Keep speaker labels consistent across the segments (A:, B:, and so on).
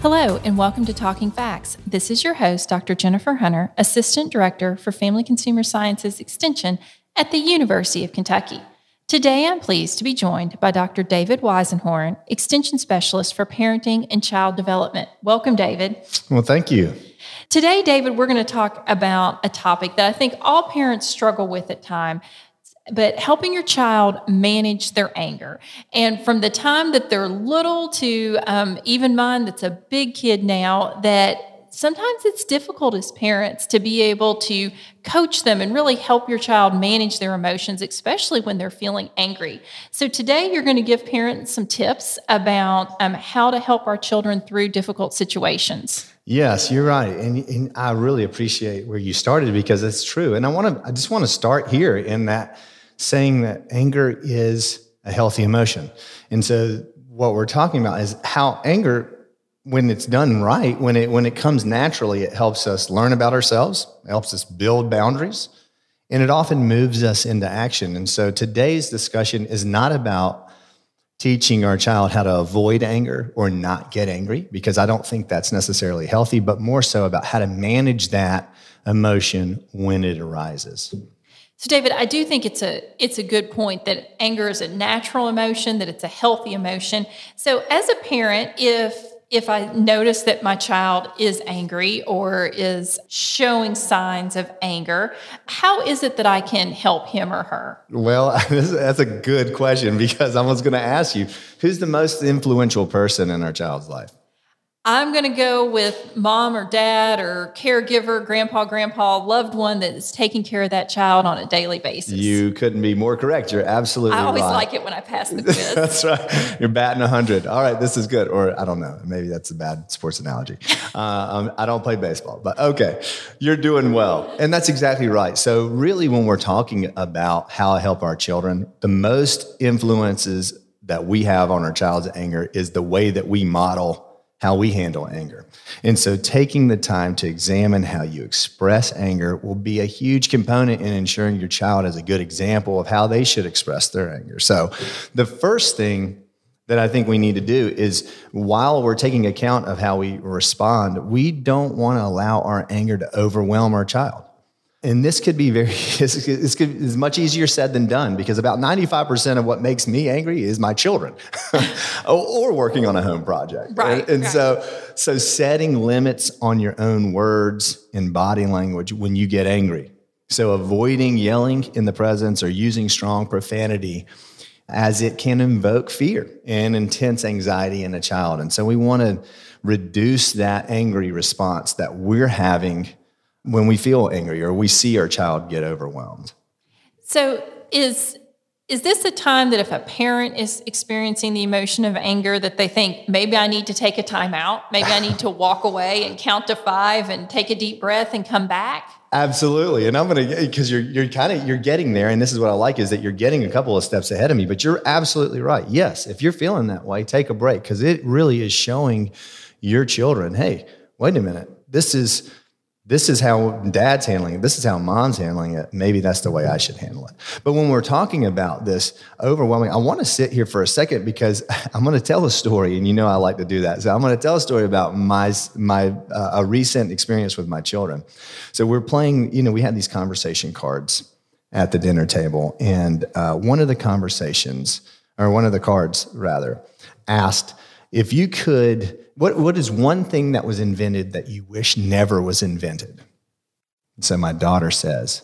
A: Hello, and welcome to Talking Facts. This is your host, Dr. Jennifer Hunter, Assistant Director for Family Consumer Sciences Extension at the University of Kentucky. Today, I'm pleased to be joined by Dr. David Weisenhorn, Extension Specialist for Parenting and Child Development. Welcome, David.
B: Well, thank you.
A: Today, David, we're going to talk about a topic that I think all parents struggle with at times but helping your child manage their anger. And from the time that they're little to um, even mine, that's a big kid now, that sometimes it's difficult as parents to be able to coach them and really help your child manage their emotions, especially when they're feeling angry. So, today you're going to give parents some tips about um, how to help our children through difficult situations.
B: Yes, you're right, and, and I really appreciate where you started because it's true. And I want to, I just want to start here in that saying that anger is a healthy emotion. And so what we're talking about is how anger when it's done right, when it when it comes naturally, it helps us learn about ourselves, helps us build boundaries, and it often moves us into action. And so today's discussion is not about teaching our child how to avoid anger or not get angry because I don't think that's necessarily healthy, but more so about how to manage that emotion when it arises.
A: So David, I do think it's a it's a good point that anger is a natural emotion, that it's a healthy emotion. So as a parent, if if I notice that my child is angry or is showing signs of anger, how is it that I can help him or her?
B: Well, that's a good question because I was going to ask you who's the most influential person in our child's life?
A: I'm going to go with mom or dad or caregiver, grandpa, grandpa, loved one that is taking care of that child on a daily basis.
B: You couldn't be more correct. You're absolutely right.
A: I always
B: right.
A: like it when I pass the quiz.
B: that's right. You're batting 100. All right, this is good. Or I don't know. Maybe that's a bad sports analogy. Uh, um, I don't play baseball, but okay. You're doing well. And that's exactly right. So, really, when we're talking about how to help our children, the most influences that we have on our child's anger is the way that we model how we handle anger. And so taking the time to examine how you express anger will be a huge component in ensuring your child has a good example of how they should express their anger. So the first thing that I think we need to do is while we're taking account of how we respond, we don't want to allow our anger to overwhelm our child. And this could be very, it's, it's, it's, much easier said than done because about 95% of what makes me angry is my children or working on a home project.
A: Right.
B: And, and
A: right.
B: so, so setting limits on your own words and body language when you get angry. So avoiding yelling in the presence or using strong profanity as it can invoke fear and intense anxiety in a child. And so we want to reduce that angry response that we're having when we feel angry or we see our child get overwhelmed.
A: So is is this a time that if a parent is experiencing the emotion of anger that they think maybe I need to take a time out, maybe I need to walk away and count to 5 and take a deep breath and come back?
B: Absolutely. And I'm going to because you're you're kind of you're getting there and this is what I like is that you're getting a couple of steps ahead of me, but you're absolutely right. Yes, if you're feeling that way, take a break cuz it really is showing your children, "Hey, wait a minute. This is this is how dad's handling it. This is how mom's handling it. Maybe that's the way I should handle it. But when we're talking about this overwhelming, I want to sit here for a second because I'm going to tell a story, and you know I like to do that. So I'm going to tell a story about my my uh, a recent experience with my children. So we're playing. You know, we had these conversation cards at the dinner table, and uh, one of the conversations, or one of the cards rather, asked if you could what, what is one thing that was invented that you wish never was invented? And so my daughter says,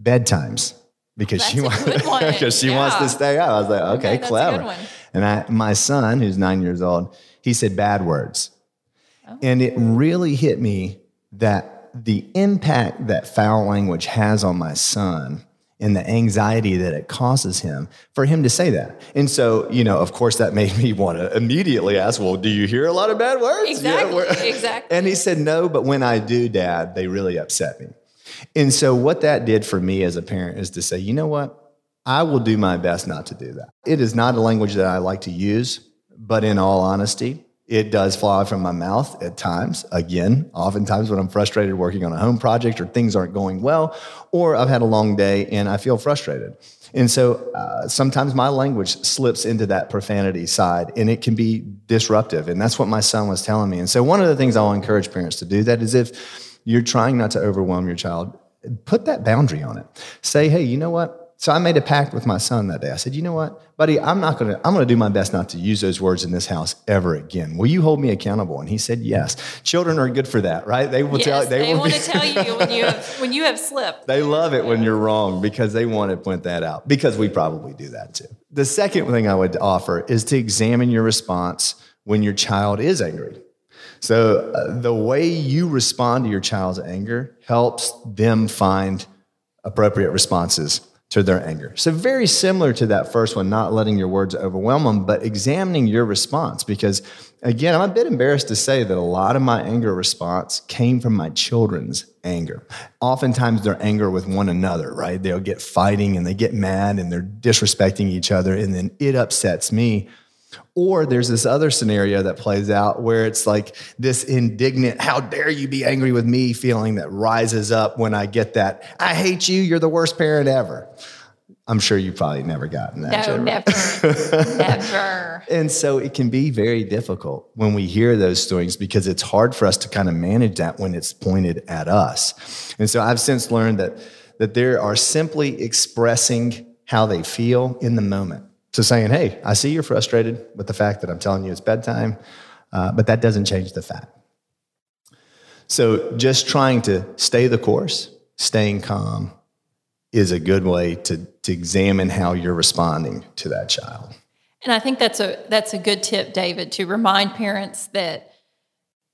B: bedtimes. Because
A: That's
B: she, wants, because she
A: yeah.
B: wants to stay up. I was like, okay,
A: okay
B: clever. And I, my son, who's nine years old, he said bad words. Oh. And it really hit me that the impact that foul language has on my son and the anxiety that it causes him for him to say that. And so, you know, of course, that made me want to immediately ask, well, do you hear a lot of bad words?
A: Exactly. Exactly.
B: And he said, no, but when I do, dad, they really upset me. And so, what that did for me as a parent is to say, you know what? I will do my best not to do that. It is not a language that I like to use, but in all honesty, it does fly from my mouth at times. Again, oftentimes when I'm frustrated working on a home project or things aren't going well, or I've had a long day and I feel frustrated. And so uh, sometimes my language slips into that profanity side and it can be disruptive. And that's what my son was telling me. And so one of the things I'll encourage parents to do that is if you're trying not to overwhelm your child, put that boundary on it. Say, hey, you know what? So I made a pact with my son that day. I said, "You know what, buddy? I'm not going to. I'm going to do my best not to use those words in this house ever again. Will you hold me accountable?" And he said, "Yes." Children are good for that, right?
A: They will yes, tell. They, they will want be, to tell you when you have when you have slipped.
B: They love it when you're wrong because they want to point that out. Because we probably do that too. The second thing I would offer is to examine your response when your child is angry. So uh, the way you respond to your child's anger helps them find appropriate responses to their anger. So, very similar to that first one, not letting your words overwhelm them, but examining your response. Because, again, I'm a bit embarrassed to say that a lot of my anger response came from my children's anger. Oftentimes, their anger with one another, right? They'll get fighting and they get mad and they're disrespecting each other, and then it upsets me. Or there's this other scenario that plays out where it's like this indignant, how dare you be angry with me feeling that rises up when I get that, I hate you, you're the worst parent ever. I'm sure you've probably never gotten that.
A: No, never. never.
B: And so it can be very difficult when we hear those things because it's hard for us to kind of manage that when it's pointed at us. And so I've since learned that that there are simply expressing how they feel in the moment to saying, hey, I see you're frustrated with the fact that I'm telling you it's bedtime, uh, but that doesn't change the fact. So just trying to stay the course, staying calm, is a good way to, to examine how you're responding to that child.
A: And I think that's a that's a good tip, David, to remind parents that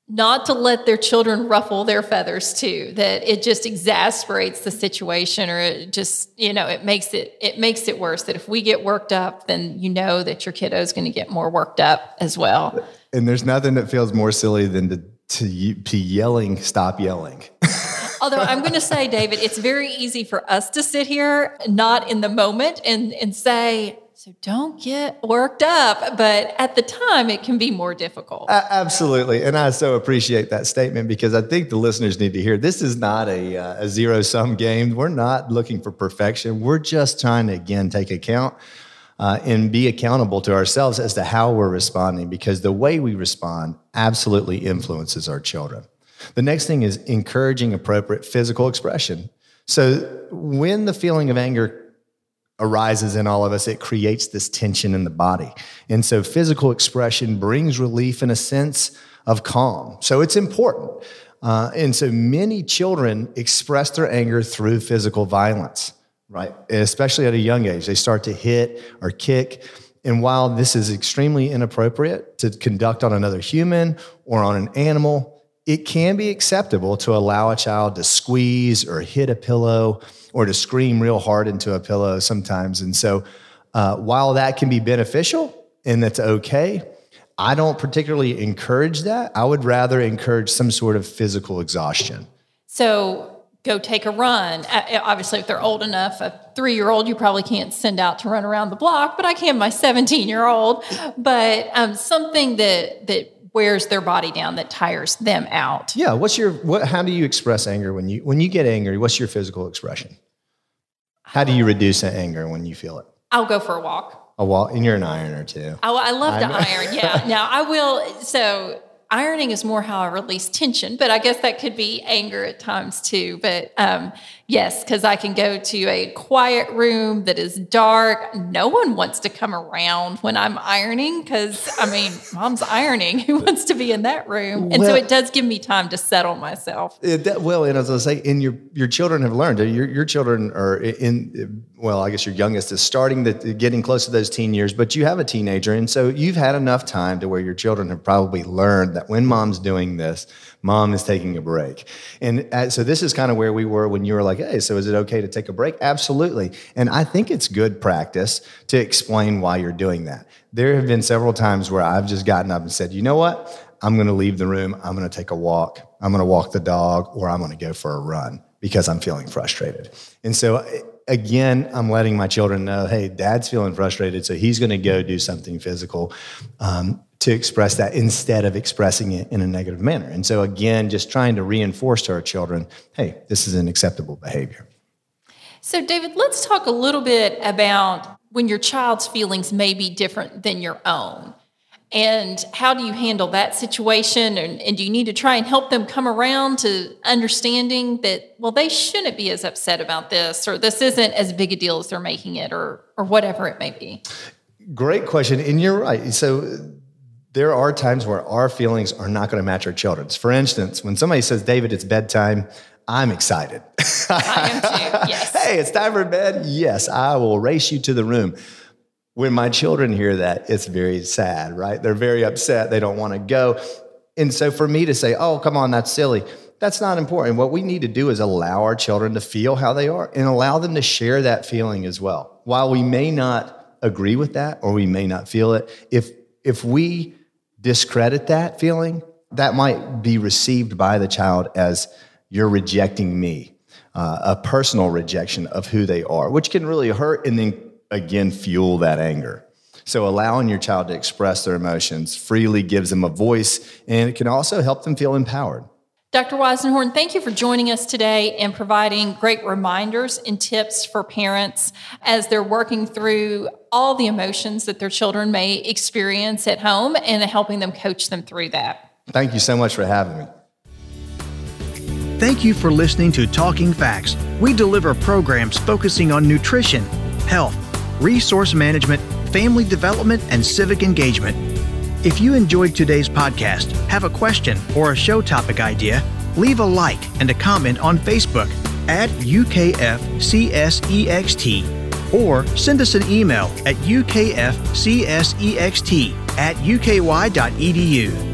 A: not to let their children ruffle their feathers too that it just exasperates the situation or it just you know it makes it it makes it worse that if we get worked up then you know that your kiddo is going to get more worked up as well.
B: And there's nothing that feels more silly than to to, to yelling stop yelling.
A: Although I'm going to say, David, it's very easy for us to sit here, not in the moment, and, and say, so don't get worked up. But at the time, it can be more difficult.
B: Uh, absolutely. And I so appreciate that statement because I think the listeners need to hear this is not a, uh, a zero sum game. We're not looking for perfection. We're just trying to, again, take account. Uh, and be accountable to ourselves as to how we're responding because the way we respond absolutely influences our children. The next thing is encouraging appropriate physical expression. So when the feeling of anger arises in all of us, it creates this tension in the body. And so physical expression brings relief and a sense of calm. So it's important. Uh, and so many children express their anger through physical violence, right? Especially at a young age. They start to hit or kick. And while this is extremely inappropriate to conduct on another human or on an animal, it can be acceptable to allow a child to squeeze or hit a pillow or to scream real hard into a pillow sometimes. And so, uh, while that can be beneficial and that's okay, I don't particularly encourage that. I would rather encourage some sort of physical exhaustion.
A: So, go take a run. Obviously, if they're old enough, a three year old you probably can't send out to run around the block, but I can my 17 year old. But um, something that, that wears their body down that tires them out.
B: Yeah. What's your what how do you express anger when you when you get angry? What's your physical expression? How do you reduce that anger when you feel it?
A: I'll go for a walk.
B: A walk, and you're an ironer too.
A: I, I love to iron. Yeah. now I will. So ironing is more how I release tension, but I guess that could be anger at times too. But um, yes, because I can go to a quiet room that is dark. No one wants to come around when I'm ironing because I mean, mom's ironing. Who wants to be in that room? And well, so it does give me time to settle myself.
B: It, well, and as I say, and your your children have learned. Your your children are in. Well, I guess your youngest is starting to getting close to those teen years, but you have a teenager, and so you've had enough time to where your children have probably learned that when mom's doing this, mom is taking a break. And uh, so this is kind of where we were when you were like, hey, so is it okay to take a break? Absolutely. And I think it's good practice to explain why you're doing that. There have been several times where I've just gotten up and said, you know what? I'm going to leave the room. I'm going to take a walk. I'm going to walk the dog or I'm going to go for a run because I'm feeling frustrated. And so again, I'm letting my children know, hey, dad's feeling frustrated, so he's going to go do something physical um, to express that instead of expressing it in a negative manner. And so again, just trying to reinforce to our children, hey, this is an acceptable behavior.
A: So, David, let's talk a little bit about when your child's feelings may be different than your own. And how do you handle that situation? And, and, do you need to try and help them come around to understanding that, well, they shouldn't be as upset about this, or this isn't as big a deal as they're making it, or, or whatever it may be?
B: Great question. And you're right. So there are times where our feelings are not going to match our children's. For instance, when somebody says, David, it's bedtime, I'm excited.
A: I am too, yes.
B: hey, it's time for bed. Yes, I will race you to the room when my children hear that, it's very sad, right? They're very upset. They don't want to go. And so for me to say, oh, come on, that's silly, that's not important. What we need to do is allow our children to feel how they are and allow them to share that feeling as well. While we may not agree with that or we may not feel it, if, if we discredit that feeling, that might be received by the child as you're rejecting me, uh, a personal rejection of who they are, which can really hurt and then again fuel that anger. So, allowing your child to express their emotions freely gives them a voice and it can also help them feel empowered.
A: Dr. Weisenhorn, thank you for joining us today and providing great reminders and tips for parents as they're working through all the emotions that their children may experience at home and helping them coach them through that.
B: Thank you so much for having me.
C: Thank you for listening to Talking Facts. We deliver programs focusing on nutrition, health, resource management, family development, and civic engagement. If you enjoyed today's podcast, have a question or a show topic idea, leave a like and a comment on Facebook at UKFCSEXT or send us an email at UKFCSEXT at uky.edu.